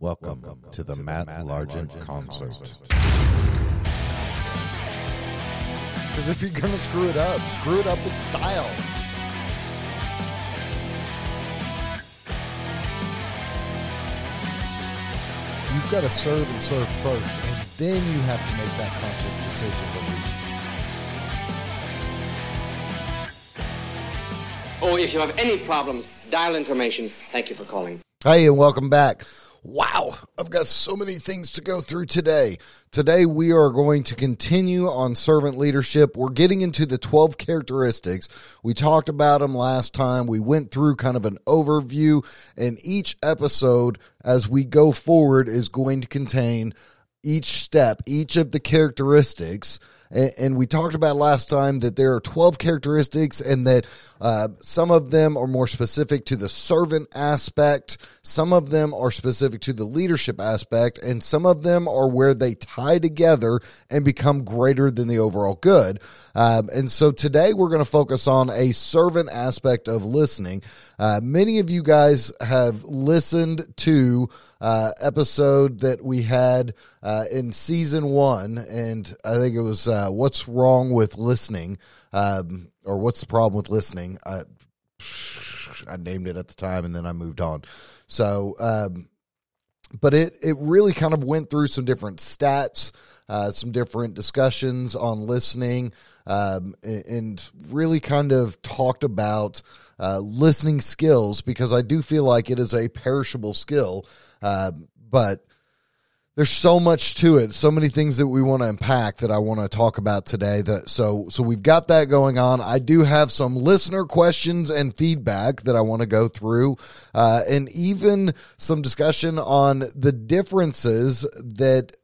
Welcome, to the Matt, Largent, concert. Because if you're going to screw it up, screw it up with style. You've got to serve and serve first, and then you have to make that conscious decision to leave. Oh, if you have any problems, dial information. Thank you for calling. Hey, and welcome back. Wow, I've got so many things to go through today. Today, we are going to continue on servant leadership. We're getting into the 12 characteristics. We talked about them last time. We went through kind of an overview, and each episode, as we go forward, is going to contain each step, each of the characteristics and, we talked about last time that there are 12 characteristics and that uh, some of them are more specific to the servant aspect, some of them are specific to the leadership aspect, and some of them are where they tie together and become greater than the overall good. Um, and so today we're going to focus on a servant aspect of listening. Uh, many of you guys have listened to uh, episode that we had uh, in season one, and I think it was uh, "What's Wrong with Listening," um, or "What's the Problem with Listening." I, I named it at the time, and then I moved on. So, um, but it it really kind of went through some different stats, uh, some different discussions on listening, um, and really kind of talked about uh, listening skills because I do feel like it is a perishable skill. Uh, but there's so much to it, so many things that we want to unpack that I want to talk about today. That so so we've got that going on. I do have some listener questions and feedback that I want to go through, uh, and even some discussion on the differences that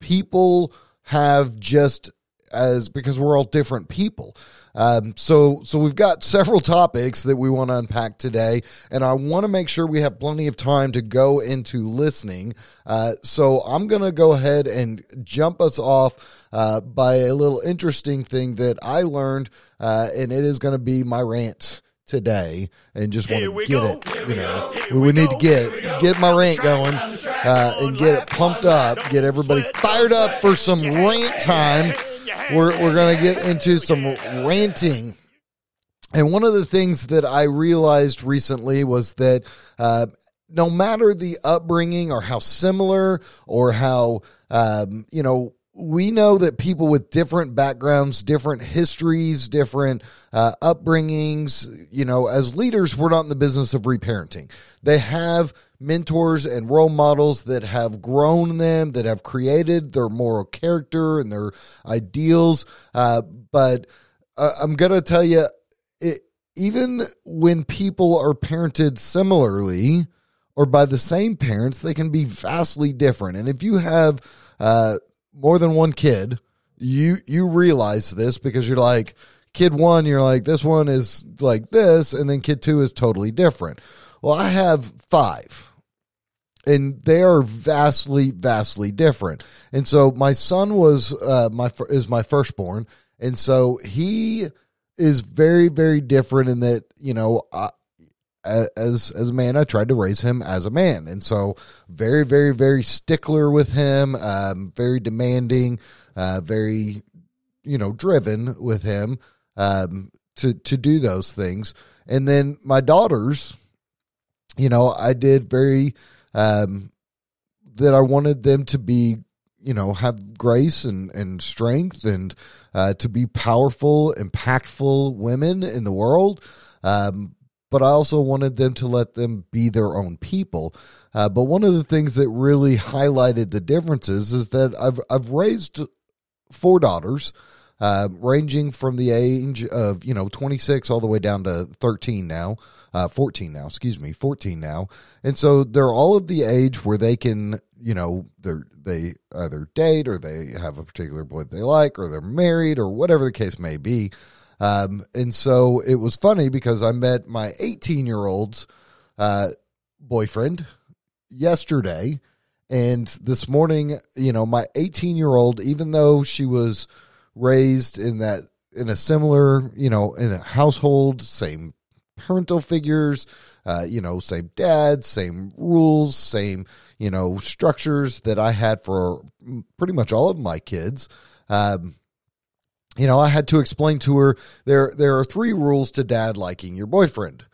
people have just as because we're all different people. Um, so, so we've got several topics that we want to unpack today, and I want to make sure we have plenty of time to go into listening. Uh, so I'm going to go ahead and jump us off uh, by a little interesting thing that I learned, uh, and it is going to be my rant today and just want to get go. it Here you know. we, we need to get get my rant going uh, and get it pumped up get everybody fired up for some rant time we're, we're to get into some ranting. And one of the things that I realized recently was that uh, no matter the upbringing or how similar or how, um, you know, we know that people with different backgrounds, different histories, different uh, upbringings, you know, as leaders, we're not in the business of reparenting. They have mentors and role models that have grown them, that have created their moral character and their ideals. Uh, but uh, I'm going to tell you, it, even when people are parented similarly or by the same parents, they can be vastly different. And if you have uh, more than one kid, you you realize this because you're like kid one, you're like this one is like this, and then kid two is totally different. Well, I have five and they are vastly, vastly different. And so my son was uh, my is my firstborn, and so he is very, very different in that you know. I, as as a man, I tried to raise him as a man, and so very, very, very stickler with him, um, very demanding, uh, very, you know, driven with him um, to to do those things. And then my daughters, you know, I did very um, that I wanted them to be, you know, have grace and, and strength and uh, to be powerful, impactful women in the world. Um, but I also wanted them to let them be their own people. Uh, but one of the things that really highlighted the differences is that I've I've raised four daughters, uh, ranging from the age of you know 26 all the way down to 13 now uh, 14 now excuse me 14 now. And so they're all of the age where they can you know they're they either date or they have a particular boy they like or they're married or whatever the case may be. Um, and so it was funny because i met my 18 year old's uh, boyfriend yesterday. And this morning you know my 18 year old even though she was raised in that in a similar, you know, in a household, same parental figures, uh, you know, same dads, same rules, same, you know, structures that I had for pretty much all of my kids. Um, you know, I had to explain to her there there are three rules to dad liking your boyfriend.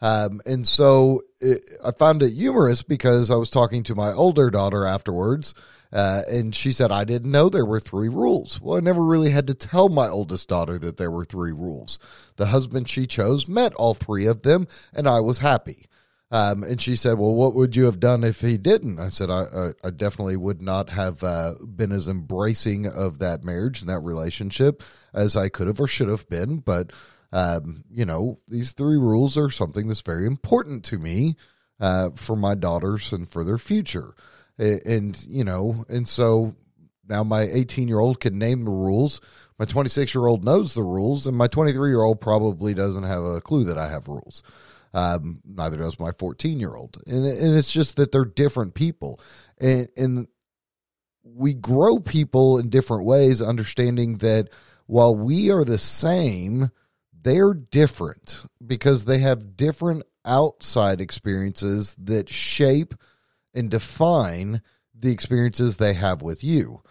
Um, and so it, I found it humorous because I was talking to my older daughter afterwards, uh, and she said, I didn't know there were three rules. Well, I never really had to tell my oldest daughter that there were three rules. The husband she chose met all three of them, and I was happy. Um, and she said, "Well, what would you have done if he didn't?" I said, "I, I, I definitely would not have uh, been as embracing of that marriage and that relationship as I could have or should have been." But um, you know, these three rules are something that's very important to me uh, for my daughters and for their future. And you know, and so now my 18 year old can name the rules. My 26 year old knows the rules, and my 23 year old probably doesn't have a clue that I have rules. Um, neither does my 14 year old. And, and it's just that they're different people. And, and we grow people in different ways, understanding that while we are the same, they're different because they have different outside experiences that shape and define the experiences they have with you.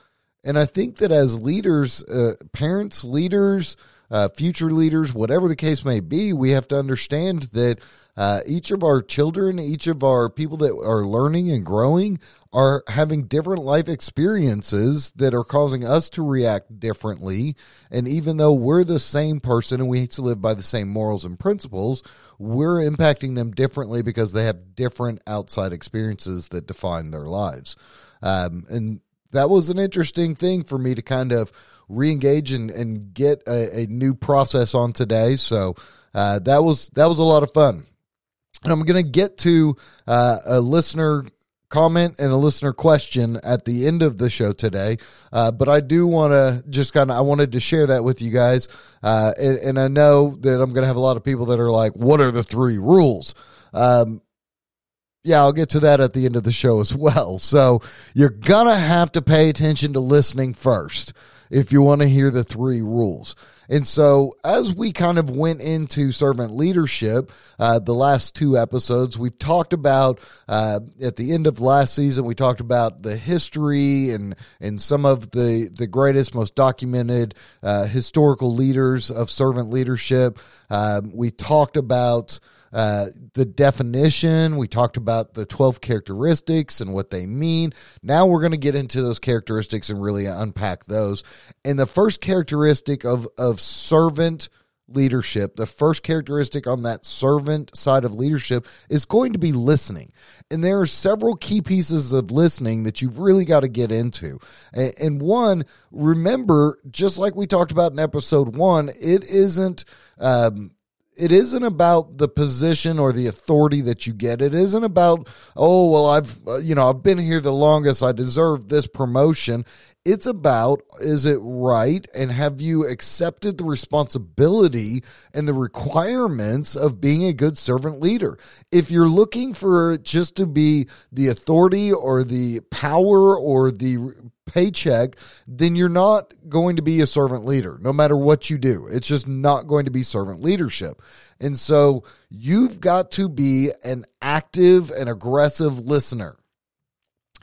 And I think that as leaders, uh, parents, leaders, uh, future leaders, whatever the case may be, we have to understand that uh, each of our children, each of our people that are learning and growing are having different life experiences that are causing us to react differently. And even though we're the same person and we to live by the same morals and principles, we're impacting them differently because they have different outside experiences that define their lives. Um, and that was an interesting thing for me to kind of re-engage and, and get a, a new process on today. So uh, that was that was a lot of fun. I'm going to get to uh, a listener comment and a listener question at the end of the show today. Uh, but I do want to just kind of, I wanted to share that with you guys. Uh, and, and, I know that I'm going to have a lot of people that are like, what are the three rules? Um, yeah, I'll get to that at the end of the show as well. So you're going to have to pay attention to listening first if you want to hear the three rules. And so, as we kind of went into servant leadership, uh, the last two episodes, we've talked about uh, at the end of last season, we talked about the history and and some of the the greatest, most documented uh, historical leaders of servant leadership. Um, we talked about uh, the definition. We talked about the 12 characteristics and what they mean. Now we're going to get into those characteristics and really unpack those. And the first characteristic of, of servant leadership, the first characteristic on that servant side of leadership is going to be listening. And there are several key pieces of listening that you've really got to get into. And one, remember, just like we talked about in episode one, it isn't, um, it isn't about the position or the authority that you get. It isn't about, oh, well, I've, uh, you know, I've been here the longest. I deserve this promotion. It's about, is it right? And have you accepted the responsibility and the requirements of being a good servant leader? If you're looking for just to be the authority or the power or the paycheck, then you're not going to be a servant leader, no matter what you do. It's just not going to be servant leadership. And so you've got to be an active and aggressive listener.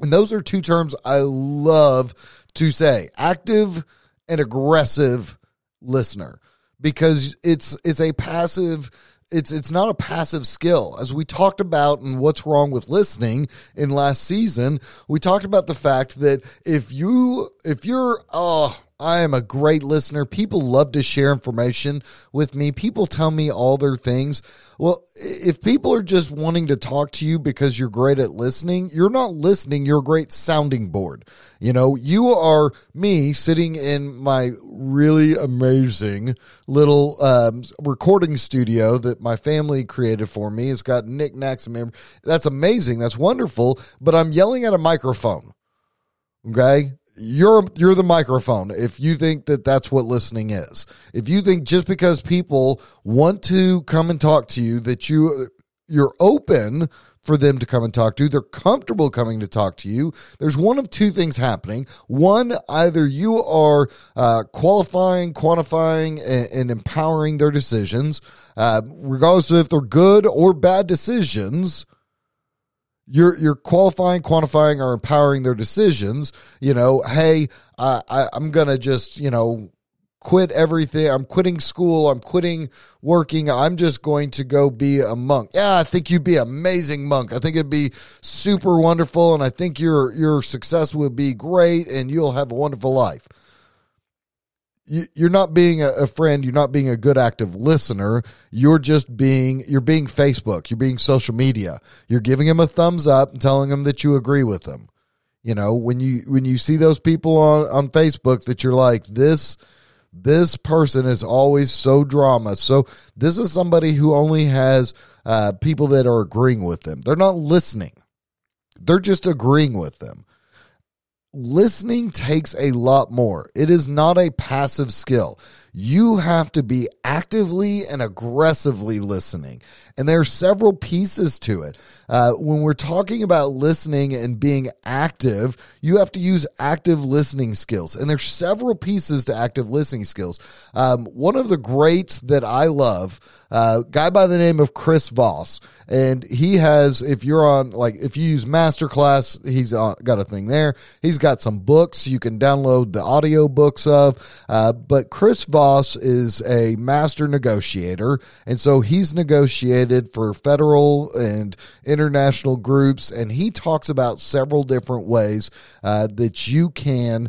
And those are two terms I love to say active and aggressive listener because it's it's a passive it's it's not a passive skill. As we talked about and what's wrong with listening in last season, we talked about the fact that if you if you're oh I am a great listener. People love to share information with me. People tell me all their things. Well, if people are just wanting to talk to you because you're great at listening, you're not listening. You're a great sounding board. You know, you are me sitting in my really amazing little um, recording studio that my family created for me. It's got knickknacks and that's amazing. That's wonderful. But I'm yelling at a microphone. Okay you're you're the microphone if you think that that's what listening is if you think just because people want to come and talk to you that you you're open for them to come and talk to. They're comfortable coming to talk to you. There's one of two things happening. One, either you are uh, qualifying, quantifying, and, and, empowering their decisions, uh, regardless of if they're good or bad decisions you're you're qualifying, quantifying, or empowering their decisions. You know, hey, I, I I'm gonna just you know quit everything. I'm quitting school. I'm quitting working. I'm just going to go be a monk. Yeah, I think you'd be amazing monk. I think it'd be super wonderful, and I think your your success would be great, and you'll have a wonderful life you're not being a friend you're not being a good active listener. You're just being you're being facebook you're being social media. You're giving them a thumbs up and telling them that you agree with them. You know when you when you see those people on on facebook that you're like this this person is always so drama. So this is somebody who only has uh, people that are agreeing with them. They're not listening. They're just agreeing with them listening takes a lot more. It is not a passive skill. You have to be actively and aggressively listening. And there are several pieces to it. Uh, when we're talking about listening and being active, you have to use active listening skills. And there's several pieces to active listening skills. Um, one of the greats that I love, uh, guy by the name of Chris Voss, and he has, if you're on, like, if you use Masterclass, he's got a thing there. He's got some books you can download the audio books of. Uh, but Chris Voss is a master negotiator, and so he's negotiated for federal and international groups, and he talks about several different ways uh, that you can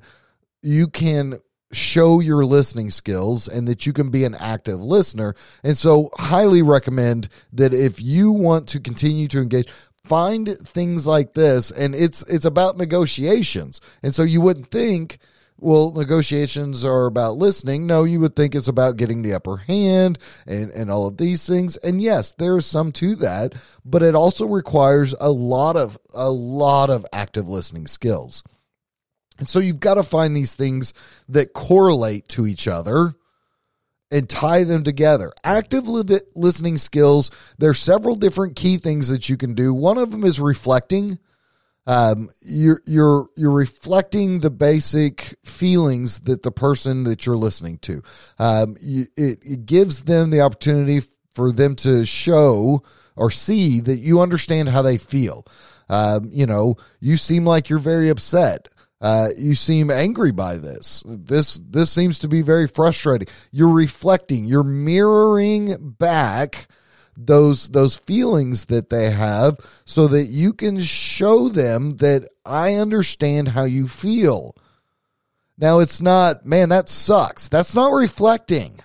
you can show your listening skills and that you can be an active listener. And so, highly recommend that if you want to continue to engage, find things like this and it's it's about negotiations. And so you wouldn't think well, negotiations are about listening. No, you would think it's about getting the upper hand and, and all of these things. And yes, there is some to that, but it also requires a lot of a lot of active listening skills. And so you've got to find these things that correlate to each other and tie them together. Active listening skills, there's several different key things that you can do. One of them is reflecting. Um, you're you're you're reflecting the basic feelings that the person that you're listening to. Um, you, it, it gives them the opportunity for them to show or see that you understand how they feel. Um, you know, you seem like you're very upset. Uh, you seem angry by this. This this seems to be very frustrating. You're reflecting. You're mirroring back those those feelings that they have, so that you can show them that I understand how you feel. Now it's not, man, that sucks. That's not reflecting.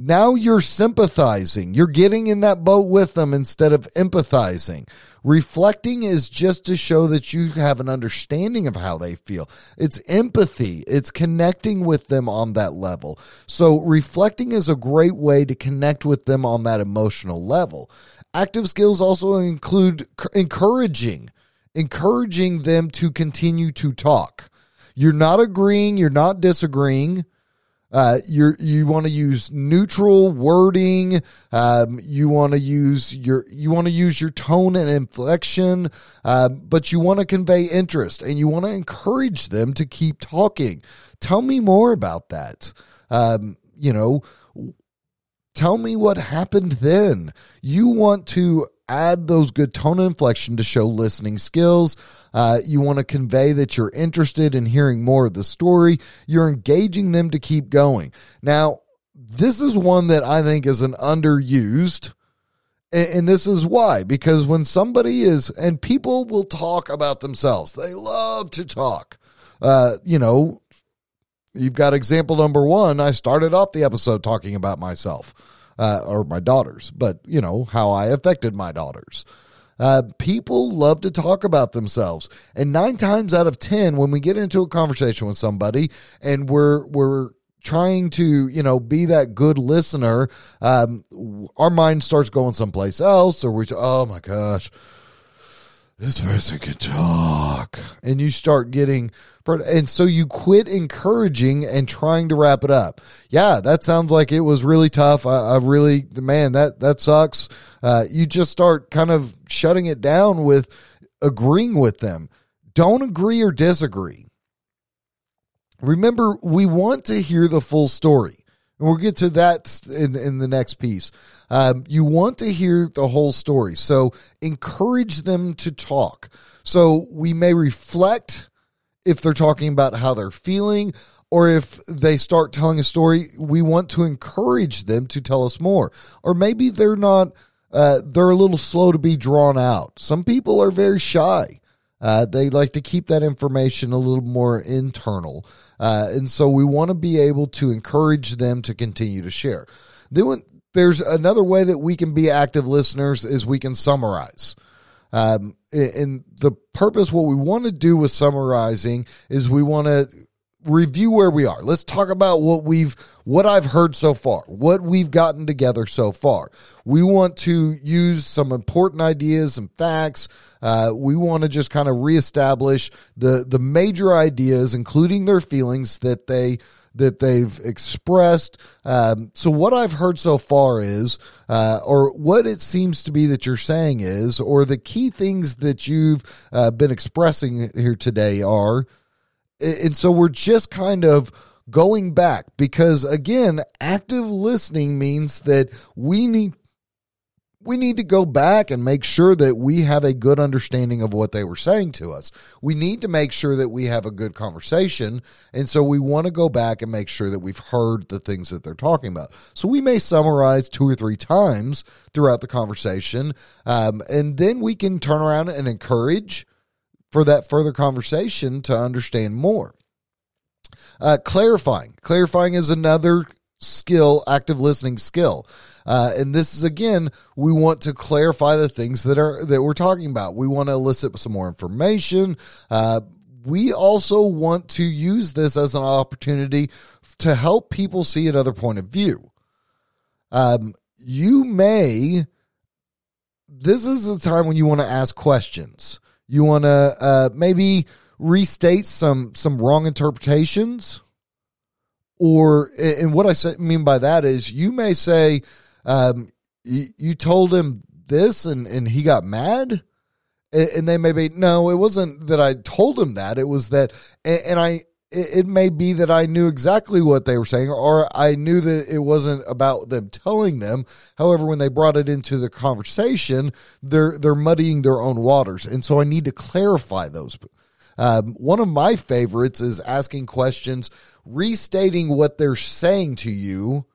Now you're sympathizing. You're getting in that boat with them instead of empathizing. Reflecting is just to show that you have an understanding of how they feel. It's empathy. It's connecting with them on that level. So reflecting is a great way to connect with them on that emotional level. Active skills also include encouraging, encouraging them to continue to talk. You're not agreeing, you're not disagreeing uh, you you want to use neutral wording. Um, you want to use your you want to use your tone and inflection, uh, but you want to convey interest and you want to encourage them to keep talking. Tell me more about that. Um, you know, tell me what happened then. You want to add those good tone and inflection to show listening skills. Uh, you want to convey that you're interested in hearing more of the story. You're engaging them to keep going. Now, this is one that I think is an underused. And, this is why, because when somebody is, and people will talk about themselves, they love to talk. Uh, you know, you've got example number one. I started off the episode talking about myself uh, or my daughters, but you know how I affected my daughters. Uh, people love to talk about themselves, and nine times out of ten, when we get into a conversation with somebody and we're we're trying to you know be that good listener, um, our mind starts going someplace else, or we oh my gosh, this person can talk. and you start getting and so you quit encouraging and trying to wrap it up. Yeah that sounds like it was really tough. I, I really man that that sucks. Uh, you just start kind of shutting it down with agreeing with them. Don't agree or disagree. Remember we want to hear the full story and we'll get to that in, in the next piece um, you want to hear the whole story. So encourage them to talk. So we may reflect if they're talking about how they're feeling or if they start telling a story, we want to encourage them to tell us more. Or maybe they're not, uh, they're a little slow to be drawn out. Some people are very shy. Uh, they like to keep that information a little more internal. Uh, and so we want to be able to encourage them to continue to share. Then, there's another way that we can be active listeners is we can summarize. Um, and the purpose, what we want to do with summarizing is we want to review where we are. Let's talk about what we've, what I've heard so far, what we've gotten together so far. We want to use some important ideas and facts. Uh, we want to just kind of reestablish the, the major ideas, including their feelings that they that they've expressed. Um, so what I've heard so far is, uh, or what it seems to be that you're saying is, or the key things that you've uh, been expressing here today are, and so we're just kind of going back because again, active listening means that we need we need to go back and make sure that we have a good understanding of what they were saying to us. We need to make sure that we have a good conversation. And so we want to go back and make sure that we've heard the things that they're talking about. So we may summarize two or three times throughout the conversation. Um, and then we can turn around and encourage for that further conversation to understand more. Uh, clarifying. Clarifying is another skill, active listening skill. Uh, and this is again, we want to clarify the things that are that we're talking about. We want to elicit some more information. Uh, we also want to use this as an opportunity to help people see another point of view. Um, you may. This is the time when you want to ask questions. You want to uh, maybe restate some some wrong interpretations or and what I say, mean by that is you may say um, you, you told him this and, and he got mad. And, they may be, no, it wasn't that I told him that. It was that, and I, it, it may be that I knew exactly what they were saying, or I knew that it wasn't about them telling them. However, when they brought it into the conversation, they're they're muddying their own waters, and so I need to clarify those. Um, one of my favorites is asking questions, restating what they're saying to you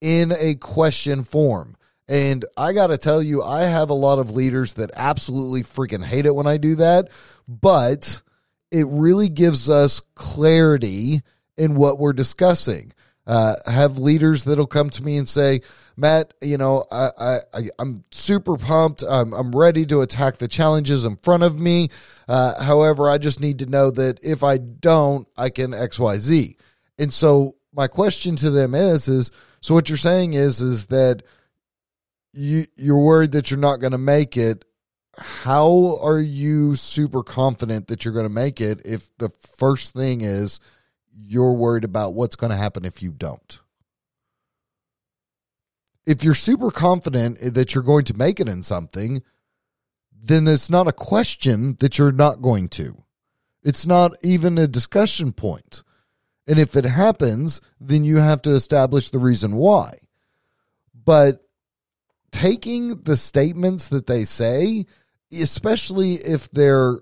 in a question form. And I got to tell you, I have a lot of leaders that absolutely freaking hate it when I do that, but it really gives us clarity in what we're discussing. Uh, have leaders that'll come to me and say, Matt, you know, I, I, I'm super pumped. I'm, I'm ready to attack the challenges in front of me. Uh, however, I just need to know that if I don't, I can X, Y, Z. And so my question to them is, is so what you're saying is is that you you're worried that you're not going to make it. How are you super confident that you're going to make it if the first thing is you're worried about what's going to happen if you don't? If you're super confident that you're going to make it in something, then it's not a question that you're not going to. It's not even a discussion point. And if it happens, then you have to establish the reason why. But taking the statements that they say, especially if they're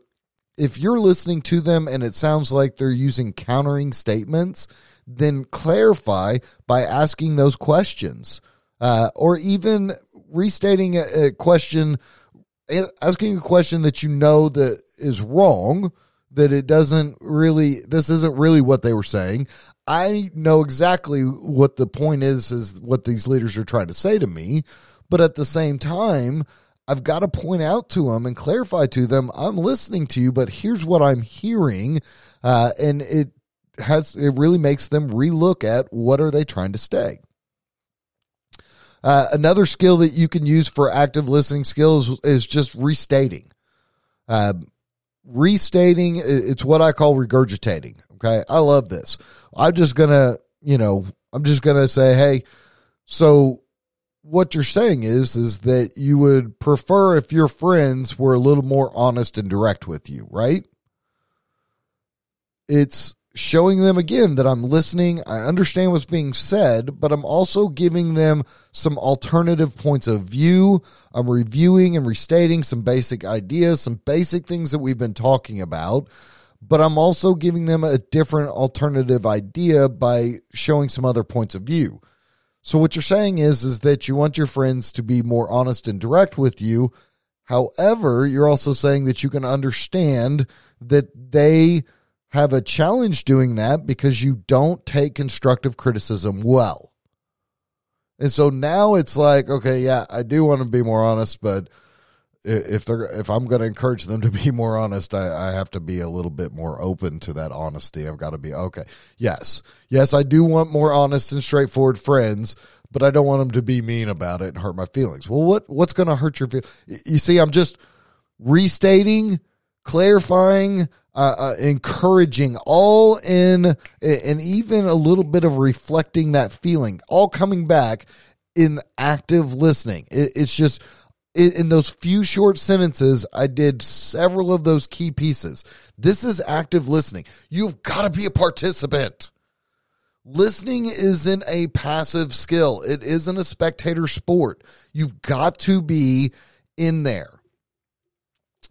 if you're listening to them and it sounds like they're using countering statements, then clarify by asking those questions, uh, or even restating a, a question, asking a question that you know that is wrong that it doesn't really this isn't really what they were saying. I know exactly what the point is is what these leaders are trying to say to me but at the same time i've got to point out to them and clarify to them i'm listening to you but here's what i'm hearing uh, and it has it really makes them relook at what are they trying to stay. uh, another skill that you can use for active listening skills is just restating uh, restating, it's what I call regurgitating. Okay. I love this. I'm just going to, you know, I'm just going to say, hey, so what you're saying is is that you would prefer if your friends were a little more honest and direct with you, right? It's showing them again that I'm listening, I understand what's being said, but I'm also giving them some alternative points of view. I'm reviewing and restating some basic ideas, some basic things that we've been talking about, but I'm also giving them a different alternative idea by showing some other points of view. So what you're saying is is that you want your friends to be more honest and direct with you. However, you're also saying that you can understand that they have a challenge doing that because you don't take constructive criticism well. And so now it's like, okay, yeah, I do want to be more honest, but if they're if I'm going to encourage them to be more honest, I, I have to be a little bit more open to that honesty. I've got to be okay. Yes, yes, I do want more honest and straightforward friends, but I don't want them to be mean about it and hurt my feelings. Well, what what's going to hurt your feelings? You see, I'm just restating, clarifying, uh, uh, encouraging, all in, and even a little bit of reflecting that feeling, all coming back in active listening. It, it's just in those few short sentences, I did several of those key pieces. This is active listening. You've got to be a participant. Listening isn't a passive skill, it isn't a spectator sport. You've got to be in there.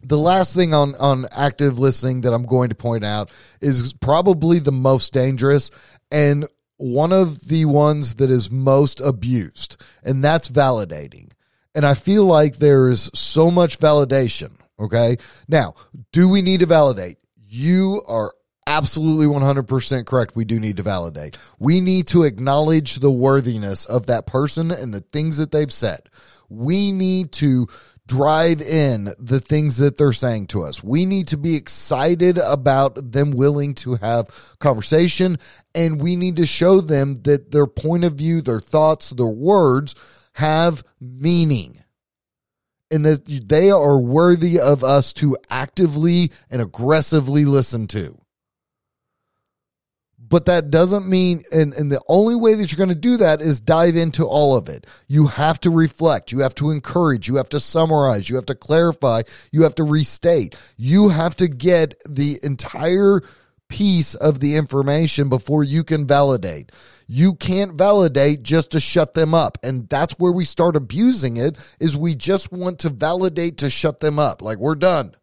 The last thing on, on active listening that I'm going to point out is probably the most dangerous and one of the ones that is most abused, and that's validating. And I feel like there's so much validation. Okay. Now, do we need to validate? You are absolutely 100% correct. We do need to validate. We need to acknowledge the worthiness of that person and the things that they've said. We need to drive in the things that they're saying to us. We need to be excited about them willing to have conversation and we need to show them that their point of view, their thoughts, their words have meaning and that they are worthy of us to actively and aggressively listen to. But that doesn't mean, and, and the only way that you're going to do that is dive into all of it. You have to reflect, you have to encourage, you have to summarize, you have to clarify, you have to restate. You have to get the entire piece of the information before you can validate. You can't validate just to shut them up. And that's where we start abusing it is we just want to validate to shut them up. Like we're done.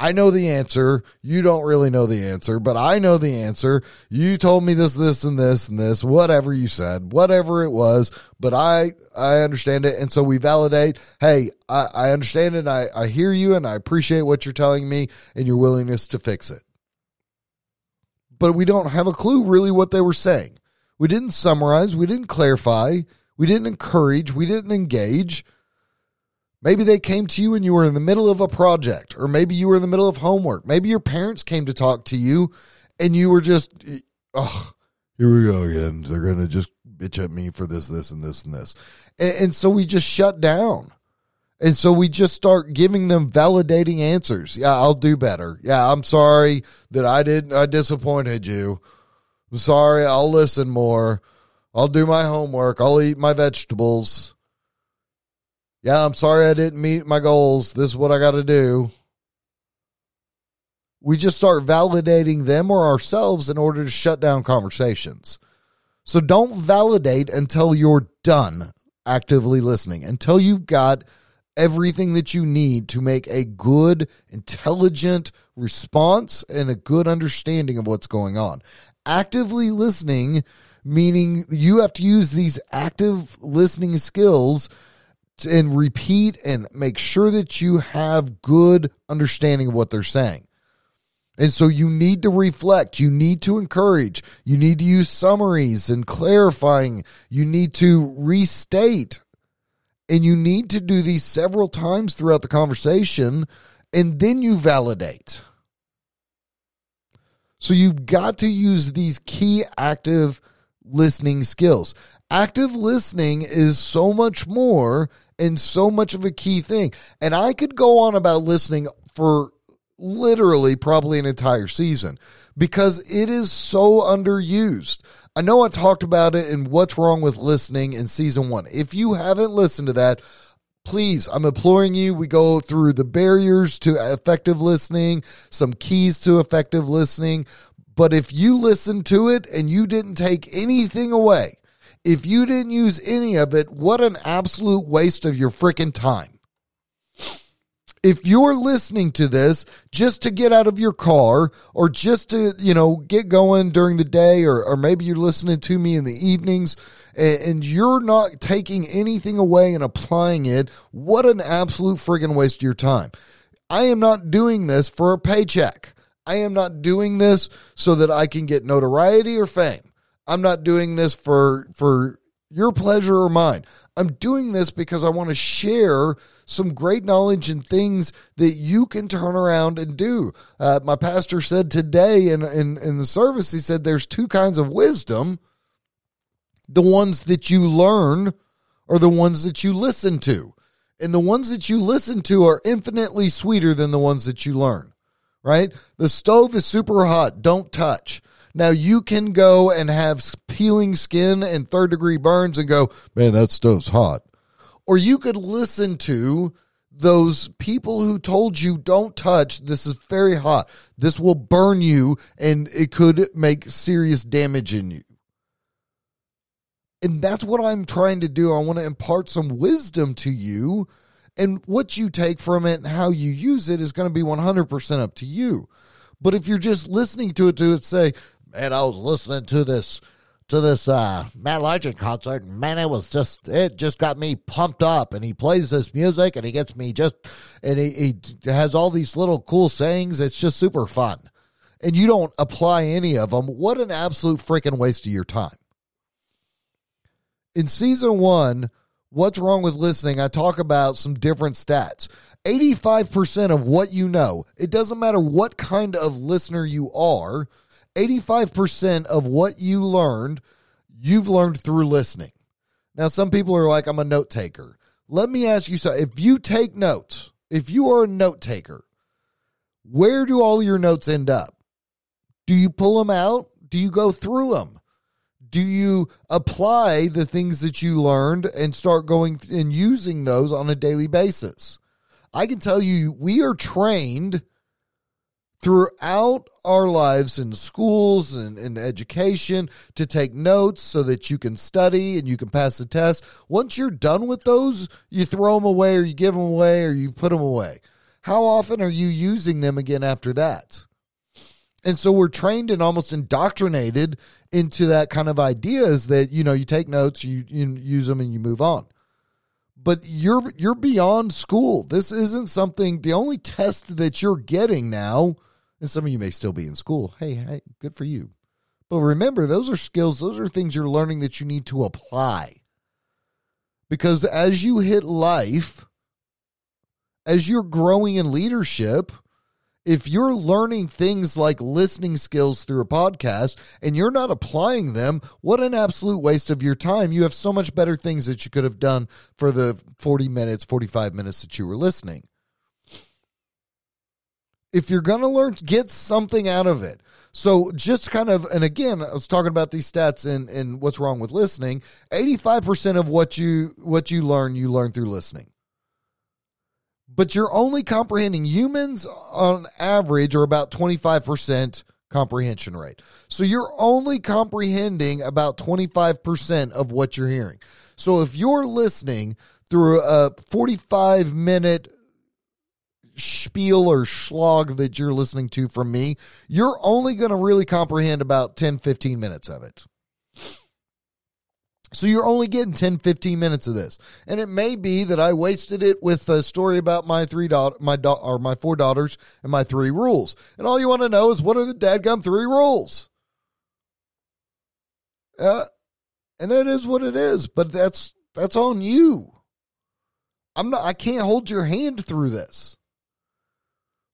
I know the answer. You don't really know the answer, but I know the answer. You told me this, this, and this, and this, whatever you said, whatever it was, but I, I understand it. And so we validate, hey, I, I understand it. I, I hear you and I appreciate what you're telling me and your willingness to fix it. But we don't have a clue really what they were saying. We didn't summarize. We didn't clarify. We didn't encourage. We didn't engage. Maybe they came to you and you were in the middle of a project, or maybe you were in the middle of homework. Maybe your parents came to talk to you and you were just, oh, here we go again. They're going to just bitch at me for this, this, and this, and this. And, and so we just shut down. And so we just start giving them validating answers. Yeah, I'll do better. Yeah, I'm sorry that I didn't, I disappointed you. I'm sorry. I'll listen more. I'll do my homework. I'll eat my vegetables. Yeah, I'm sorry I didn't meet my goals. This is what I got to do. We just start validating them or ourselves in order to shut down conversations. So don't validate until you're done actively listening, until you've got everything that you need to make a good, intelligent response and a good understanding of what's going on. Actively listening, meaning you have to use these active listening skills and repeat and make sure that you have good understanding of what they're saying. And so you need to reflect, you need to encourage, you need to use summaries and clarifying, you need to restate, and you need to do these several times throughout the conversation, and then you validate. So you've got to use these key active listening skills. Active listening is so much more and so much of a key thing. And I could go on about listening for literally probably an entire season because it is so underused. I know I talked about it in What's Wrong with Listening in season one. If you haven't listened to that, please, I'm imploring you. We go through the barriers to effective listening, some keys to effective listening. But if you listen to it and you didn't take anything away, if you didn't use any of it, what an absolute waste of your freaking time if you're listening to this just to get out of your car or just to, you know, get going during the day, or, or maybe you're listening to me in the evenings and, and you're not taking anything away and applying it, what an absolute friggin' waste of your time. I am not doing this for a paycheck. I am not doing this so that I can get notoriety or fame. I'm not doing this for for your pleasure or mine. I'm doing this because I want to share some great knowledge and things that you can turn around and do. Uh, my pastor said today in, in, in the service, he said there's two kinds of wisdom the ones that you learn or the ones that you listen to. And the ones that you listen to are infinitely sweeter than the ones that you learn, right? The stove is super hot. Don't touch. Now you can go and have peeling skin and third degree burns and go, man, that stove's hot. Or you could listen to those people who told you don't touch. This is very hot. This will burn you and it could make serious damage in you. And that's what i'm trying to do. I want to impart some wisdom to you and what you take from it and how you use it is going to be 100% up to you. But if you're just listening to it to it say man i was listening to this to this uh, Matt Largent concert, and man, it was just it just got me pumped up. And he plays this music, and he gets me just, and he, he has all these little cool sayings. It's just super fun, and you don't apply any of them. What an absolute freaking waste of your time. In season one, what's wrong with listening? I talk about some different stats. 85% of what you know, it doesn't matter what kind of listener you are 85% of what you learned, you've learned through listening. Now, some people are like, I'm a note taker. Let me ask you something. If you take notes, if you are a note taker, where do all your notes end up? Do you pull them out? Do you go through them? Do you apply the things that you learned and start going and using those on a daily basis? I can tell you, we are trained throughout our lives in schools and in education to take notes so that you can study and you can pass the test. Once you're done with those, you throw them away or you give them away or you put them away. How often are you using them again after that? And so we're trained and almost indoctrinated into that kind of ideas that you know you take notes, you, you use them, and you move on. But you're you're beyond school. This isn't something. The only test that you're getting now and some of you may still be in school. Hey, hey, good for you. But remember, those are skills, those are things you're learning that you need to apply. Because as you hit life, as you're growing in leadership, if you're learning things like listening skills through a podcast and you're not applying them, what an absolute waste of your time. You have so much better things that you could have done for the 40 minutes, 45 minutes that you were listening if you're going to learn, get something out of it. So just kind of, and again, I was talking about these stats and and what's wrong with listening. Eighty five percent of what you what you learn, you learn through listening. But you're only comprehending humans on average are about twenty five percent comprehension rate. So you're only comprehending about twenty five percent of what you're hearing. So if you're listening through a forty five minute spiel or slog that you're listening to from me, you're only going to really comprehend about 10, 15 minutes of it. So you're only getting 10, 15 minutes of this. And it may be that I wasted it with a story about my three daughter, my da- or my four daughters and my three rules. And all you want to know is what are the dadgum three rules? Uh, and that is what it is, but that's that's on you. I'm not I can't hold your hand through this.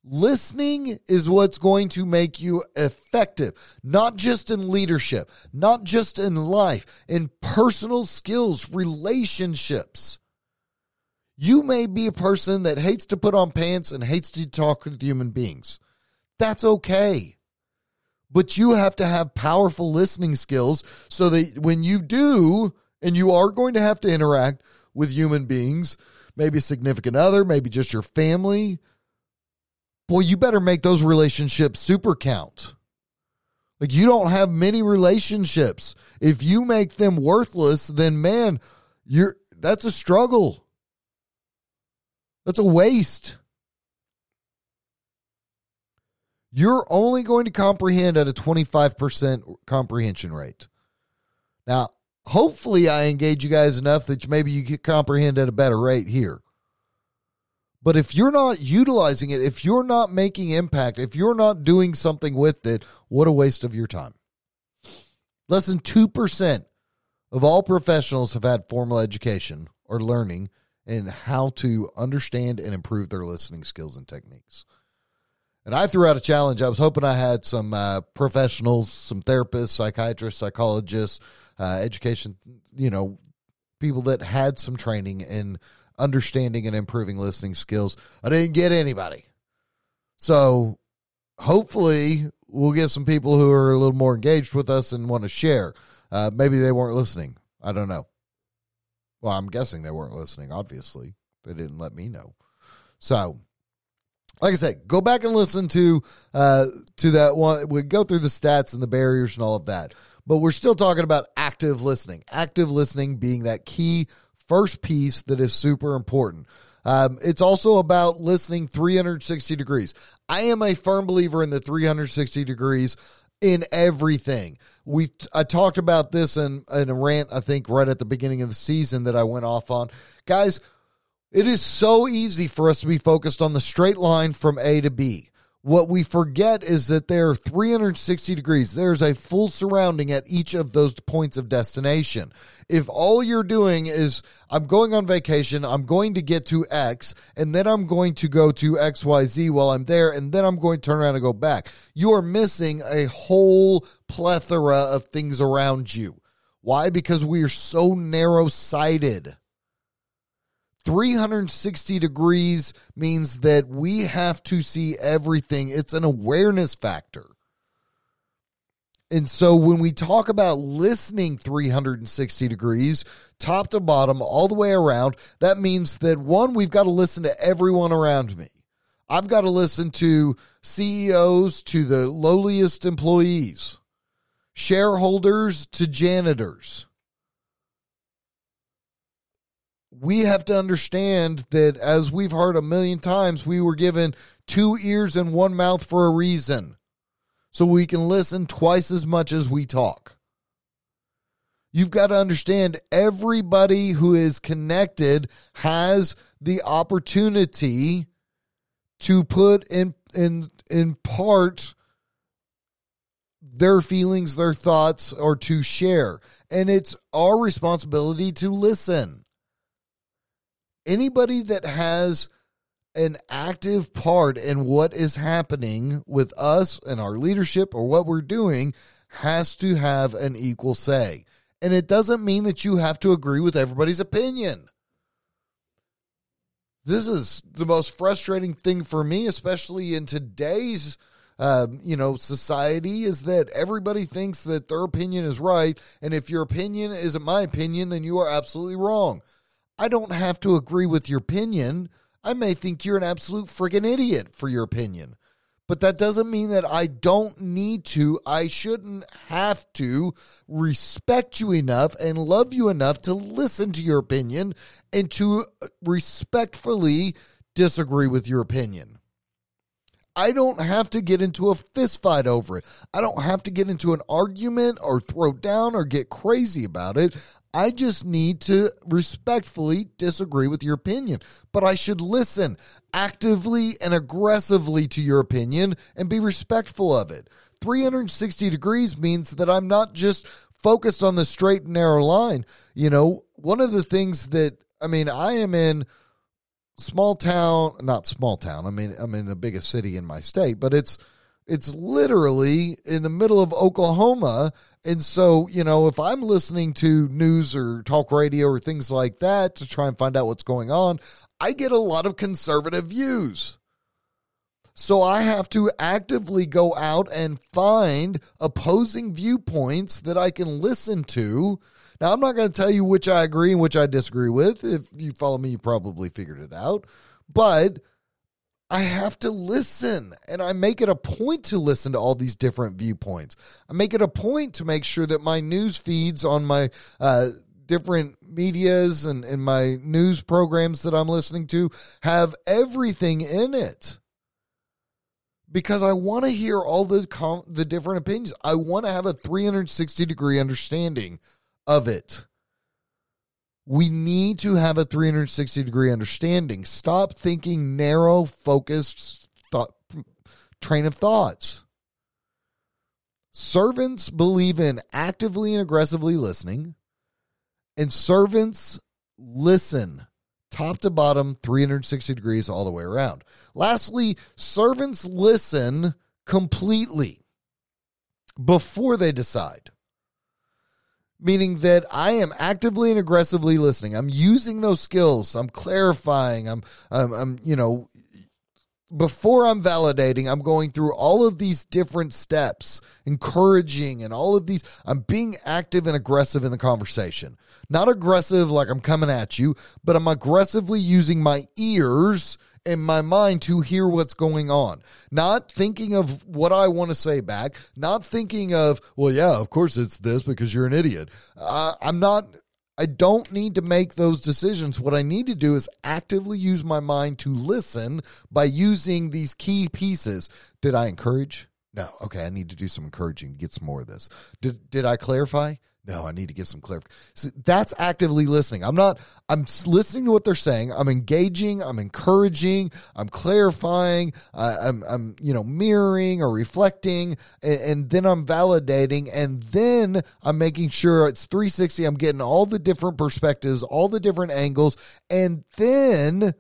Listening is what's going to make you effective, not just in leadership, not just in life, in personal skills, relationships. You may be a person that hates to put on pants and hates to talk with human beings. That's okay. But you have to have powerful listening skills so that when you do, and you are going to have to interact with human beings, maybe a significant other, maybe just your family, boy, you better make those relationships super count. Like you don't have many relationships. If you make them worthless, then man, you're that's a struggle. That's a waste. You're only going to comprehend at a 25% comprehension rate. Now, hopefully I engage you guys enough that maybe you can comprehend at a better rate here. But if you're not utilizing it, if you're not making impact, if you're not doing something with it, what a waste of your time. Less than 2% of all professionals have had formal education or learning in how to understand and improve their listening skills and techniques. And I threw out a challenge. I was hoping I had some uh, professionals, some therapists, psychiatrists, psychologists, uh, education, you know, people that had some training in understanding and improving listening skills. I didn't get anybody. So hopefully we'll get some people who are a little more engaged with us and want to share. Uh, maybe they weren't listening. I don't know. Well, I'm guessing they weren't listening, obviously. They didn't let me know. So like I said, go back and listen to uh, to that one. We go through the stats and the barriers and all of that, but we're still talking about active listening. Active listening being that key first piece that is super important. Um, it's also about listening 360 degrees. I am a firm believer in the 360 degrees in everything. We I talked about this in, in a rant, I think, right at the beginning of the season that I went off on. Guys, it is so easy for us to be focused on the straight line from A to B. What we forget is that there are 360 degrees. There's a full surrounding at each of those points of destination. If all you're doing is, I'm going on vacation, I'm going to get to X, and then I'm going to go to XYZ while I'm there, and then I'm going to turn around and go back, you are missing a whole plethora of things around you. Why? Because we are so narrow sighted. 360 degrees means that we have to see everything. It's an awareness factor. And so when we talk about listening 360 degrees, top to bottom, all the way around, that means that one, we've got to listen to everyone around me. I've got to listen to CEOs to the lowliest employees, shareholders to janitors we have to understand that as we've heard a million times, we were given two ears and one mouth for a reason. So we can listen twice as much as we talk. You've got to understand everybody who is connected has the opportunity to put in in in part their feelings, their thoughts, or to share. And it's our responsibility to listen anybody that has an active part in what is happening with us and our leadership or what we're doing has to have an equal say. And it doesn't mean that you have to agree with everybody's opinion. This is the most frustrating thing for me, especially in today's um, you know, society is that everybody thinks that their opinion is right, and if your opinion isn't my opinion, then you are absolutely wrong. I don't have to agree with your opinion. I may think you're an absolute friggin' idiot for your opinion. But that doesn't mean that I don't need to, I shouldn't have to respect you enough and love you enough to listen to your opinion and to respectfully disagree with your opinion. I don't have to get into a fist fight over it. I don't have to get into an argument or throw down or get crazy about it. I just need to respectfully disagree with your opinion, but I should listen actively and aggressively to your opinion and be respectful of it. 360 degrees means that I'm not just focused on the straight and narrow line. You know, one of the things that, I mean, I am in small town, not small town. I mean, I'm in the biggest city in my state, but it's, It's literally in the middle of Oklahoma. And so, you know, if I'm listening to news or talk radio or things like that to try and find out what's going on, I get a lot of conservative views. So I have to actively go out and find opposing viewpoints that I can listen to. Now, I'm not going to tell you which I agree and which I disagree with. If you follow me, you probably figured it out. But I have to listen and I make it a point to listen to all these different viewpoints. I make it a point to make sure that my news feeds on my uh, different medias and, and my news programs that I'm listening to have everything in it because I want to hear all the com- the different opinions. I want to have a 360 degree understanding of it. We need to have a 360 degree understanding. Stop thinking narrow, focused thought train of thoughts. Servants believe in actively and aggressively listening, and servants listen top to bottom, 360 degrees all the way around. Lastly, servants listen completely before they decide. Meaning that I am actively and aggressively listening. I'm using those skills. I'm clarifying. I'm, I'm, I'm you know, before I'm validating, I'm going through all of these different steps, encouraging and all of these. I'm being active and aggressive in the conversation. Not aggressive like I'm coming at you, but I'm aggressively using my ears and my mind to hear what's going on. Not thinking of what I want to say back, not thinking of, well, yeah, of course it's this because you're an idiot. Uh, I'm not I don't need to make those decisions. What I need to do is actively use my mind to listen by using these key pieces. Did I encourage? No. Okay, I need to do some encouraging to get some more of this. Did did I clarify? No, I need to get some clarification. that's actively listening. I'm not, I'm listening to what they're saying. I'm engaging. I'm encouraging. I'm clarifying. Uh, I'm, I'm, you know, mirroring or reflecting. And, and then I'm validating. And then I'm making sure it's 360. I'm getting all the different perspectives, all the different angles. And then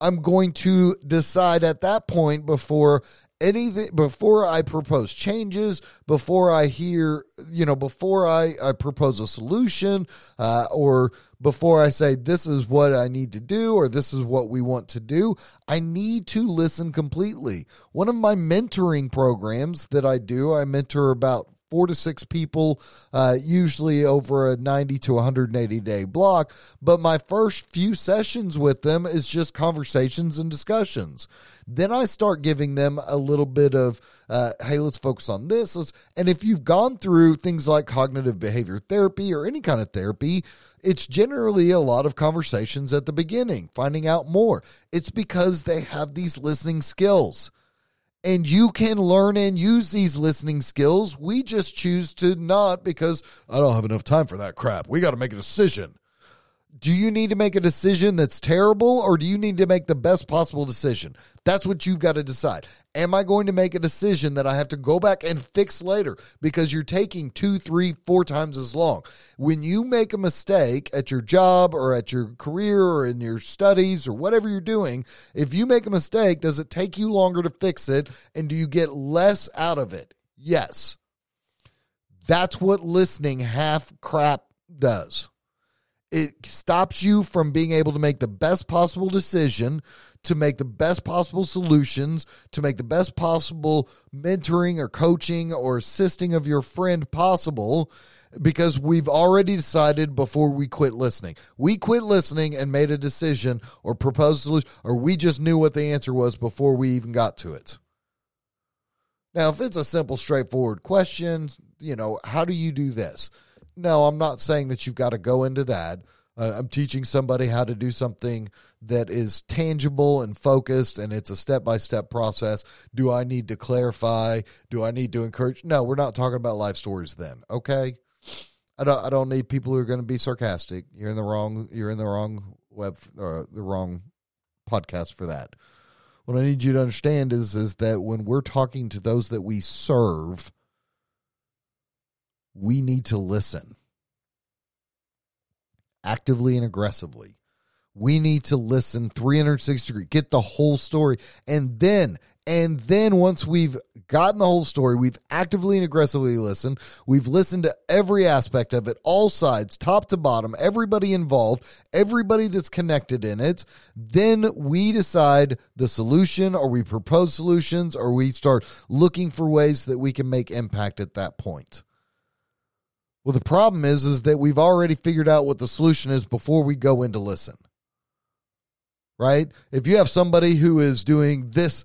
I'm going to decide at that point before anything before I propose changes, before I hear, you know, before I, I propose a solution, uh, or before I say this is what I need to do or this is what we want to do, I need to listen completely. One of my mentoring programs that I do, I mentor about four to six people, uh, usually over a 90 to 180 day block. But my first few sessions with them is just conversations and discussions. Then I start giving them a little bit of, uh, hey, let's focus on this. Let's, and if you've gone through things like cognitive behavior therapy or any kind of therapy, it's generally a lot of conversations at the beginning, finding out more. It's because they have these listening skills and you can learn and use these listening skills. We just choose to not because I don't have enough time for that crap. We got to make a decision do you need to make a decision that's terrible or do you need to make the best possible decision? That's what you've got to decide. Am I going to make a decision that I have to go back and fix later because you're taking two, three, four times as long? When you make a mistake at your job or at your career or in your studies or whatever you're doing, if you make a mistake, does it take you longer to fix it and do you get less out of it? Yes. That's what listening half crap does it stops you from being able to make the best possible decision, to make the best possible solutions, to make the best possible mentoring or coaching or assisting of your friend possible because we've already decided before we quit listening. We quit listening and made a decision or proposed a solution, or we just knew what the answer was before we even got to it. Now, if it's a simple, straightforward question, you know, how do you do this? No, I'm not saying that you've got to go into that. Uh, I'm teaching somebody how to do something that is tangible and focused, and it's a step by step process. Do I need to clarify? Do I need to encourage? No, we're not talking about life stories then. Okay, I don't. I don't need people who are going to be sarcastic. You're in the wrong. You're in the wrong web. Uh, the wrong podcast for that. What I need you to understand is is that when we're talking to those that we serve we need to listen actively and aggressively. We need to listen 360 degrees, get the whole story, and then And then once we've gotten the whole story, we've actively and aggressively listened. We've listened to every aspect of it, all sides, top to bottom, everybody involved, everybody that's connected in it. Then we decide the solution or we propose solutions or we start looking for ways that we can make impact at that point. Well, the problem is, is that we've already figured out what the solution is before we go in to listen. Right? If you have somebody who is doing this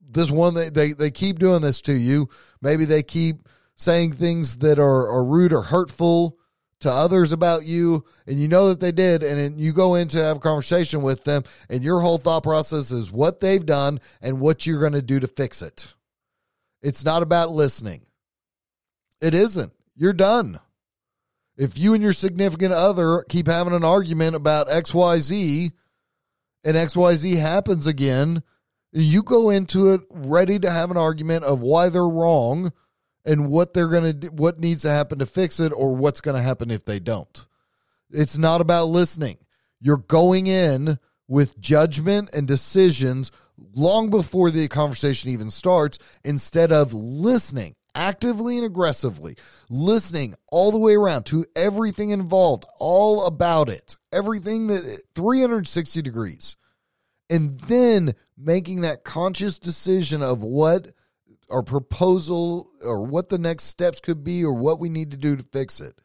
this one they, they they keep doing this to you. Maybe they keep saying things that are, are rude or hurtful to others about you, and you know that they did, and then you go in to have a conversation with them, and your whole thought process is what they've done and what you're going to do to fix it. It's not about listening. It isn't. You're done. If you and your significant other keep having an argument about XYZ and XYZ happens again, you go into it ready to have an argument of why they're wrong and what they're going to what needs to happen to fix it or what's going to happen if they don't. It's not about listening. You're going in with judgment and decisions long before the conversation even starts instead of listening actively and aggressively, listening all the way around to everything involved, all about it, everything that 360 degrees and then making that conscious decision of what our proposal or what the next steps could be or what we need to do to fix it.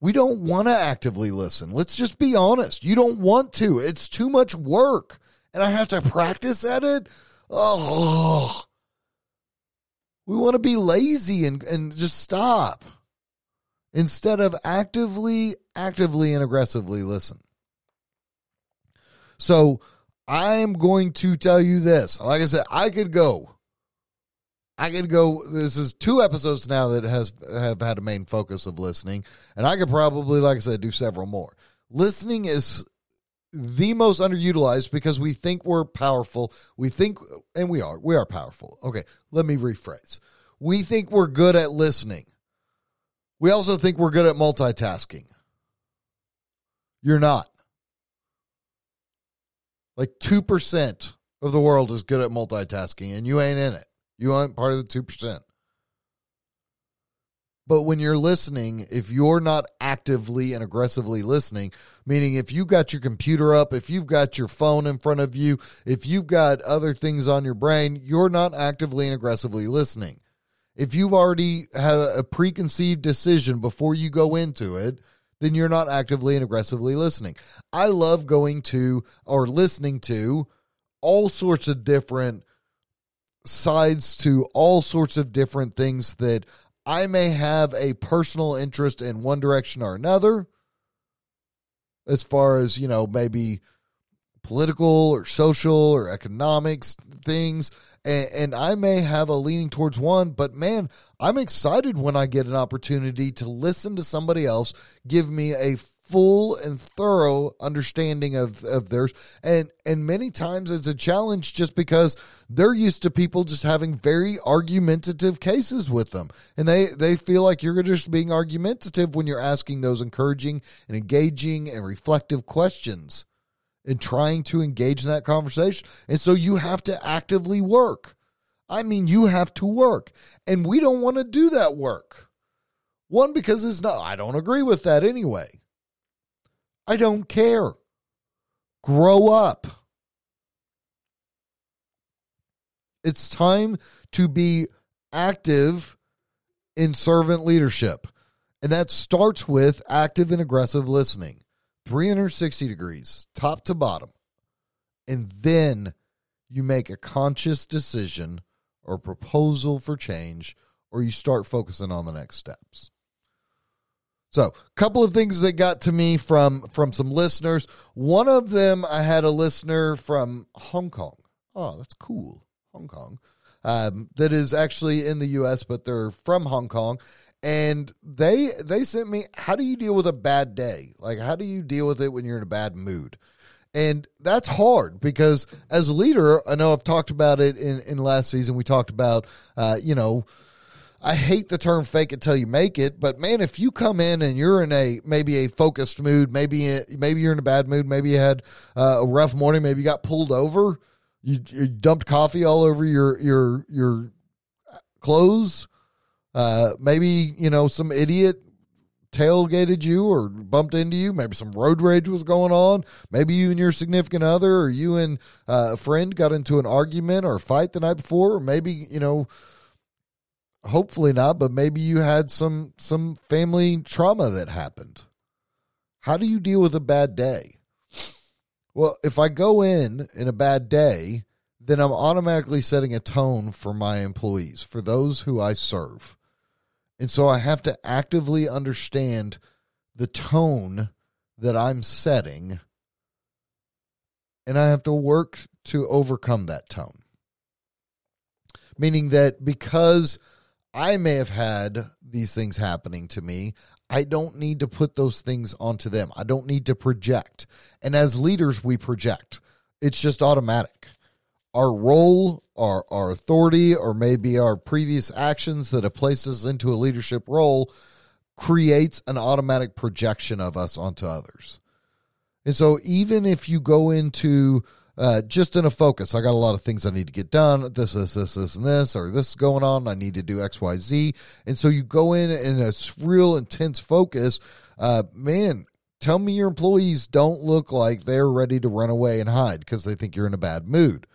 We don't want to actively listen. Let's just be honest. You don't want to. It's too much work. And I have to practice at it. Oh. We want to be lazy and, and just stop instead of actively, actively and aggressively listen. So I'm going to tell you this. Like I said, I could go. I could go. This is two episodes now that has have had a main focus of listening, and I could probably, like I said, do several more. Listening is the most underutilized because we think we're powerful. We think, and we are, we are powerful. Okay, let me rephrase. We think we're good at listening. We also think we're good at multitasking. You're not. Like 2% of the world is good at multitasking, and you ain't in it. You aren't part of the 2%. But when you're listening, if you're not actively and aggressively listening, meaning if you've got your computer up, if you've got your phone in front of you, if you've got other things on your brain, you're not actively and aggressively listening. If you've already had a preconceived decision before you go into it, then you're not actively and aggressively listening. I love going to or listening to all sorts of different sides to all sorts of different things that I may have a personal interest in one direction or another, as far as, you know, maybe political or social or economics things and, and I may have a leaning towards one, but man, I'm excited when I get an opportunity to listen to somebody else give me a full and thorough understanding of, of theirs and and many times it's a challenge just because they're used to people just having very argumentative cases with them and they they feel like you're just being argumentative when you're asking those encouraging and engaging and reflective questions and trying to engage in that conversation. And so you have to actively work. I mean, you have to work. And we don't want to do that work. One, because it's not, I don't agree with that anyway. I don't care. Grow up. It's time to be active in servant leadership. And that starts with active and aggressive listening. 360 degrees, top to bottom. And then you make a conscious decision or proposal for change, or you start focusing on the next steps. So, a couple of things that got to me from from some listeners. One of them, I had a listener from Hong Kong. Oh, that's cool, Hong Kong. Um, that is actually in the U.S., but they're from Hong Kong, and they they sent me how do you deal with a bad day like how do you deal with it when you're in a bad mood and that's hard because as a leader i know i've talked about it in in last season we talked about uh, you know I hate the term fake it till you make it, but man, if you come in and you're in a maybe a focused mood, maybe maybe you're in a bad mood, maybe you had uh, a rough morning, maybe you got pulled over, You, you dumped coffee all over your your your clothes. Uh, maybe you know some idiot tailgated you or bumped into you. Maybe some road rage was going on. Maybe you and your significant other or you and uh, a friend got into an argument or a fight the night before. Or maybe you know, hopefully not, but maybe you had some some family trauma that happened. How do you deal with a bad day? Well, if I go in in a bad day, then I'm automatically setting a tone for my employees, for those who I serve. And so I have to actively understand the tone that I'm setting, and I have to work to overcome that tone. Meaning that because I may have had these things happening to me, I don't need to put those things onto them. I don't need to project. And as leaders, we project, it's just automatic. Our role, our, our authority, or maybe our previous actions that have placed us into a leadership role creates an automatic projection of us onto others. And so, even if you go into uh, just in a focus. I got a lot of things I need to get done. This, this, this, this, and this, or this is going on. I need to do X, Y, Z. And so you go in in a real intense focus. Uh, man, tell me your employees don't look like they're ready to run away and hide because they think you're in a bad mood.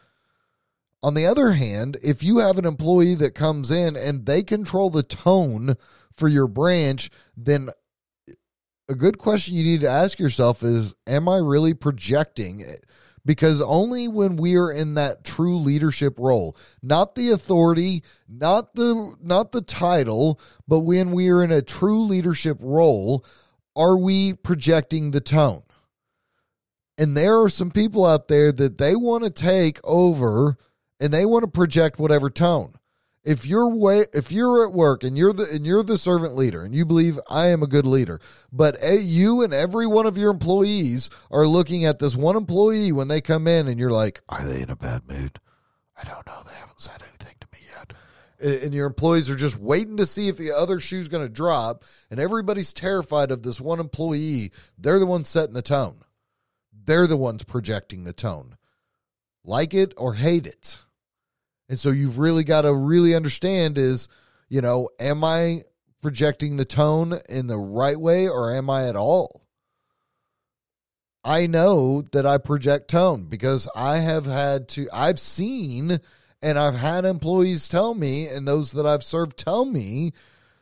On the other hand, if you have an employee that comes in and they control the tone for your branch, then a good question you need to ask yourself is Am I really projecting? Because only when we are in that true leadership role not the authority not the not the title but when we are in a true leadership role are we projecting the tone? And there are some people out there that they want to take over and they want to project whatever tone if you're way if you're at work and you're the and you're the servant leader and you believe I am a good leader, but you and every one of your employees are looking at this one employee when they come in and you're like, are they in a bad mood? I don't know. They haven't said anything to me yet. And your employees are just waiting to see if the other shoe's going to drop, and everybody's terrified of this one employee. They're the ones setting the tone. They're the ones projecting the tone. Like it or hate it. And so you've really got to really understand is, you know, am I projecting the tone in the right way or am I at all? I know that I project tone because I have had to, I've seen and I've had employees tell me, and those that I've served tell me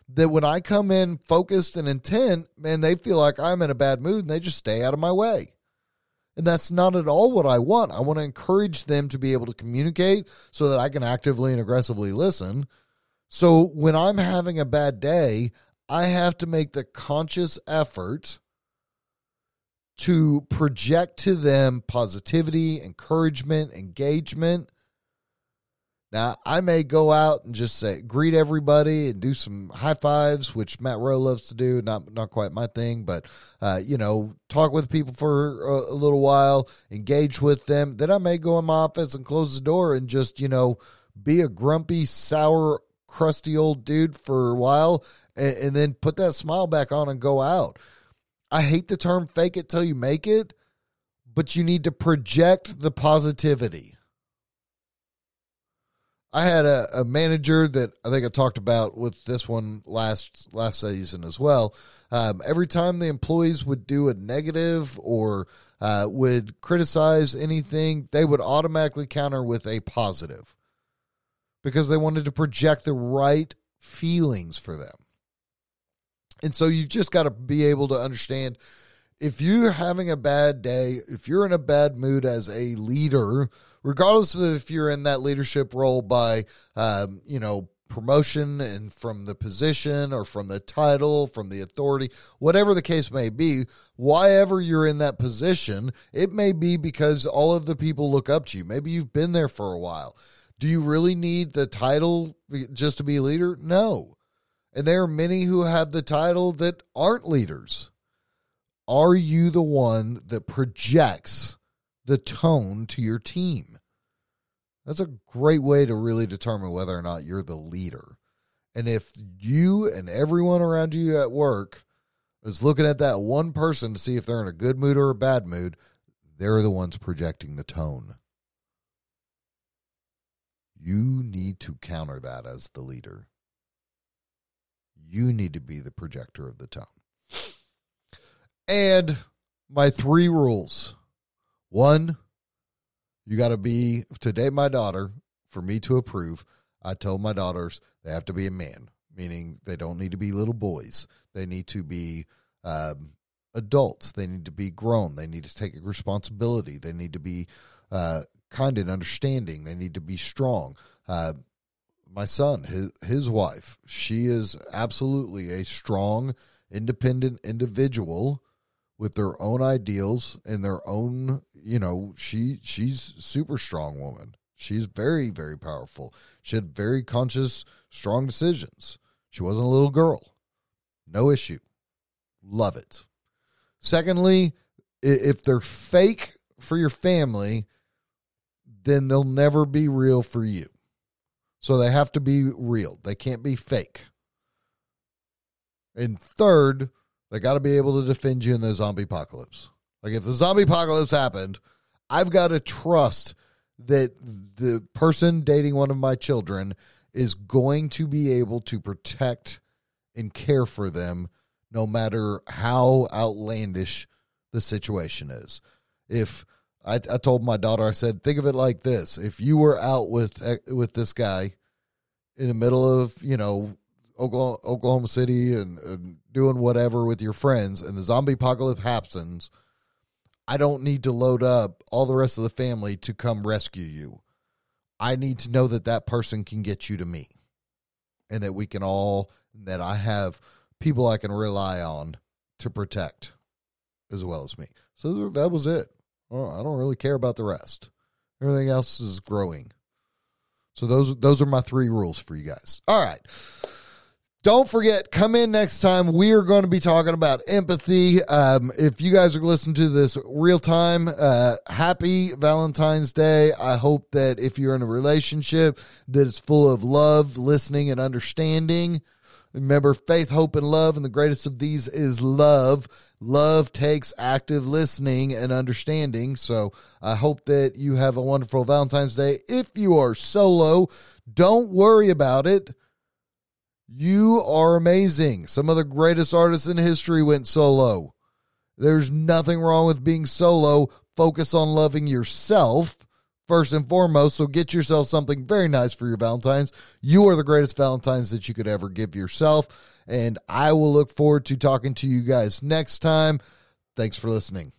that when I come in focused and intent, man, they feel like I'm in a bad mood and they just stay out of my way. And that's not at all what I want. I want to encourage them to be able to communicate so that I can actively and aggressively listen. So when I'm having a bad day, I have to make the conscious effort to project to them positivity, encouragement, engagement, now, I may go out and just say greet everybody and do some high fives, which Matt Rowe loves to do. Not not quite my thing, but uh, you know, talk with people for a, a, little while, engage with them. Then I may go in my office and close the door and just you know be a grumpy, sour, crusty old dude for a while, and, and then put that smile back on and go out. I hate the term "fake it till you make it," but you need to project the positivity I had a, a, manager that I think I talked about with this one last last season as well. Um, every time the employees would do a negative or uh, would criticize anything, they would automatically counter with a positive because they wanted to project the right feelings for them. And so you've just got to be able to understand if you're having a bad day, if you're in a bad mood as a leader regardless of if you're in that leadership role by, um, you know, promotion and from the position or from the title, from the authority, whatever the case may be, why ever you're in that position, it may be because all of the people look up to you. Maybe you've been there for a while. Do you really need the title just to be a leader? No. And there are many who have the title that aren't leaders. Are you the one that projects the tone to your team. That's a great way to really determine whether or not you're the leader. And if you and everyone around you at work is looking at that one person to see if they're in a good mood or a bad mood, they're the ones projecting the tone. You need to counter that as the leader. You need to be the projector of the tone. And my three rules one, you got to be, to date my daughter, for me to approve, I told my daughters they have to be a man, meaning they don't need to be little boys. They need to be um, adults. They need to be grown. They need to take responsibility. They need to be uh, kind and understanding. They need to be strong. Uh, my son, his his wife, she is absolutely a strong, independent individual with their own ideals and their own. You know, she she's super strong woman. She's very very powerful. She had very conscious, strong decisions. She wasn't a little girl. No issue. Love it. Secondly, if they're fake for your family, then they'll never be real for you. So they have to be real. They can't be fake. And third, they got to be able to defend you in the zombie apocalypse. Like if the zombie apocalypse happened, I've got to trust that the person dating one of my children is going to be able to protect and care for them no matter how outlandish the situation is. If I, I told my daughter, I said, think of it like this: if you were out with eh, with this guy in the middle of you know Oklahoma, Oklahoma City and, and doing whatever with your friends, and the zombie apocalypse happens, I don't need to load up all the rest of the family to come rescue you. I need to know that that person can get you to me, and that we can all that I have people I can rely on to protect as well as me. So that was it. I don't really care about the rest. Everything else is growing. So those those are my three rules for you guys. All right. Don't forget, come in next time. We are going to be talking about empathy. Um, if you guys are listening to this real time, uh, happy Valentine's Day. I hope that if you're in a relationship that is full of love, listening, and understanding, Remember, faith, hope, and love, and the greatest of these is love. Love takes active listening and understanding. So I hope that you have a wonderful Valentine's Day. If you are solo, don't worry about it. You are amazing. Some of the greatest artists in history went solo. There's nothing wrong with being solo. Focus on loving yourself first and foremost. So get yourself something very nice for your Valentine's. You are the greatest Valentine's that you could ever give yourself. And I will look forward to talking to you guys next time. Thanks for listening.